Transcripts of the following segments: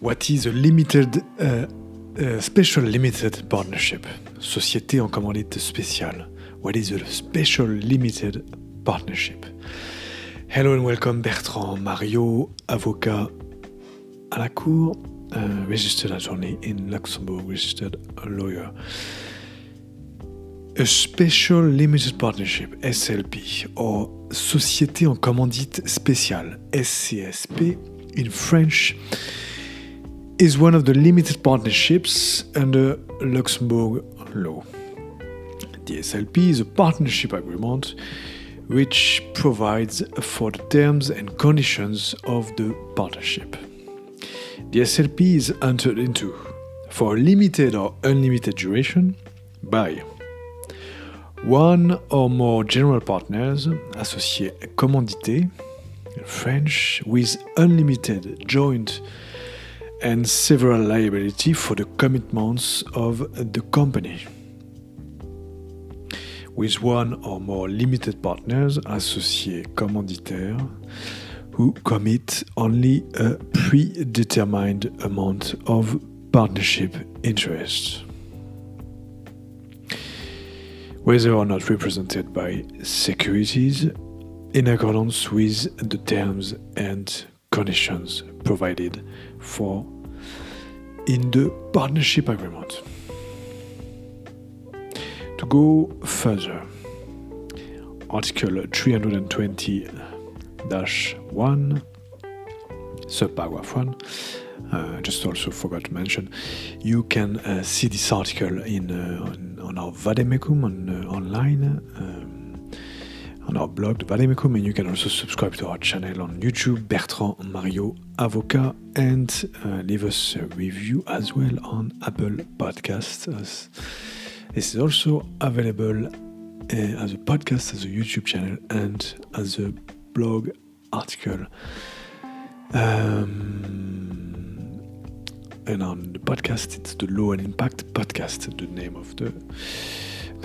What is a limited, uh, uh, special limited partnership? Société en commandite spéciale. What is a special limited partnership? Hello and welcome Bertrand Mario, avocat à la cour, uh, registered attorney in Luxembourg, registered lawyer. A Special Limited Partnership, SLP, or Société en commandite spéciale, SCSP, in French, is one of the limited partnerships under Luxembourg law. The SLP is a partnership agreement which provides for the terms and conditions of the partnership. The SLP is entered into for a limited or unlimited duration by one or more general partners, associés commandités, French, with unlimited joint and several liability for the commitments of the company. With one or more limited partners, associés commanditaires, who commit only a predetermined amount of partnership interest. Whether or not represented by securities, in accordance with the terms and conditions provided for in the partnership agreement. To go further, Article 320 1, subparagraph 1. Uh, just also forgot to mention, you can uh, see this article in uh, on, on, our Vademecum on, uh, online. On our blog, the Vademecum, and you can also subscribe to our channel on YouTube, Bertrand Mario Avocat, and uh, leave us a review as well on Apple Podcasts. This is also available uh, as a podcast, as a YouTube channel, and as a blog article. Um, and on the podcast, it's the Law and Impact podcast, the name of the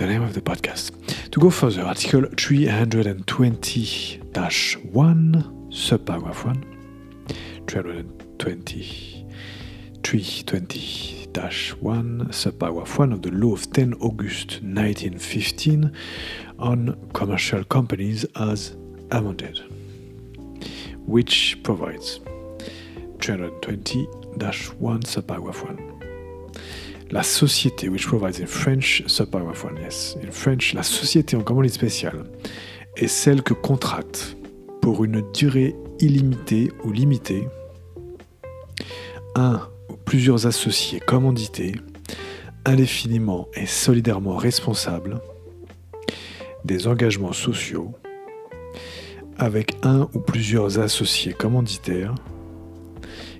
the name of the podcast. To go further, Article 320-1, subparagraph 1, 320, 320-1, subparagraph 1 of the Law of 10 August 1915 on commercial companies as amended, which provides 320-1, subparagraph 1. La société, which provides in French, subparagraph 1, yes. In French, la société en commandite spéciale est celle que contracte pour une durée illimitée ou limitée un ou plusieurs associés commandités indéfiniment et solidairement responsables des engagements sociaux avec un ou plusieurs associés commanditaires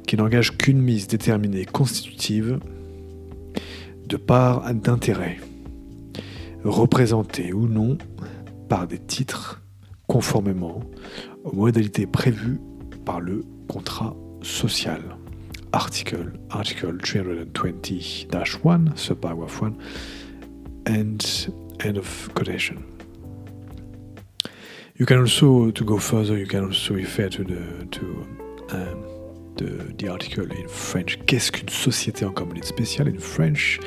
qui n'engagent qu'une mise déterminée constitutive de part d'intérêt, représentés ou non par des titres conformément aux modalités prévues par le contrat social. Article, article 320-1, subparagraph 1, and end of quotation. You can also, to go further, you can also refer to the to um, the, article in French. Qu'est-ce qu'une société en commandite spéciale in French,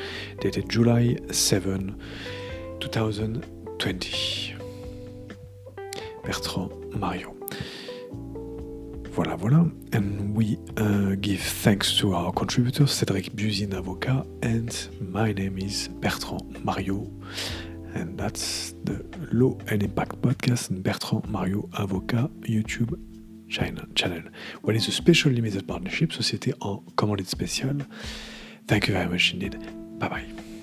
dated July 7, 2020. Bertrand Mario. Voilà, voilà. And we uh, give thanks to our contributors, Cédric Buzin, avocat, and my name is Bertrand Mario. And that's the Law and Impact podcast, and Bertrand Mario, avocat, YouTube channel. What is a special limited partnership, société en commandite spéciale. Thank you very much indeed. Bye bye.